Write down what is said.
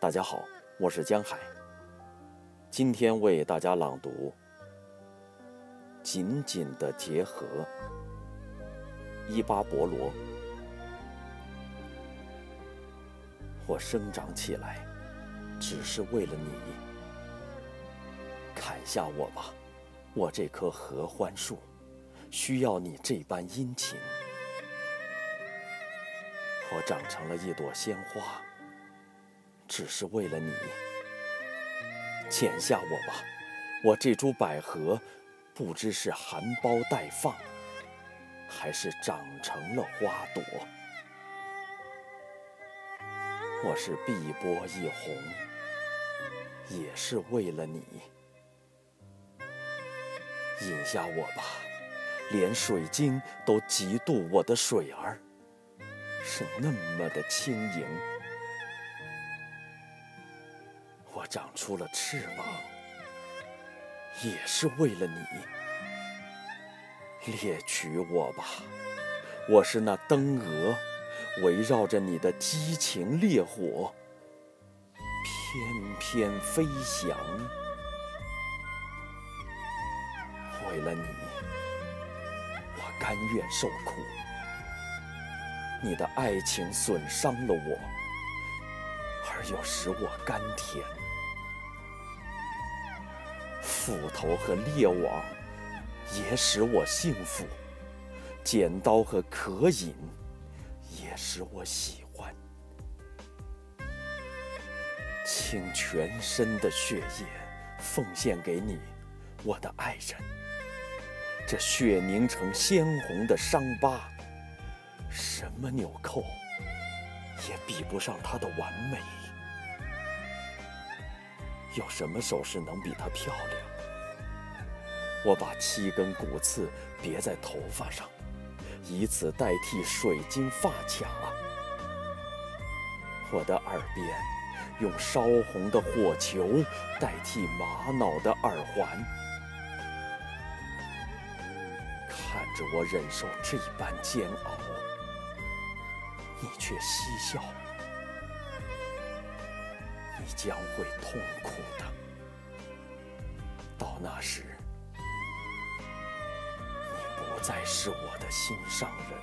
大家好，我是江海。今天为大家朗读《紧紧的结合》。伊巴博罗，我生长起来，只是为了你。砍下我吧，我这棵合欢树，需要你这般殷勤。我长成了一朵鲜花。只是为了你，剪下我吧！我这株百合，不知是含苞待放，还是长成了花朵。我是碧波一红，也是为了你。饮下我吧，连水晶都嫉妒我的水儿，是那么的轻盈。我长出了翅膀，也是为了你。猎取我吧，我是那灯蛾，围绕着你的激情烈火，翩翩飞翔。为了你，我甘愿受苦。你的爱情损伤了我，而又使我甘甜。斧头和猎网也使我幸福，剪刀和渴饮也使我喜欢。倾全身的血液奉献给你，我的爱人。这血凝成鲜红的伤疤，什么纽扣也比不上它的完美。有什么首饰能比它漂亮？我把七根骨刺别在头发上，以此代替水晶发卡。我的耳边用烧红的火球代替玛瑙的耳环。看着我忍受这般煎熬，你却嬉笑。你将会痛苦的。到那时。再是我的心上人。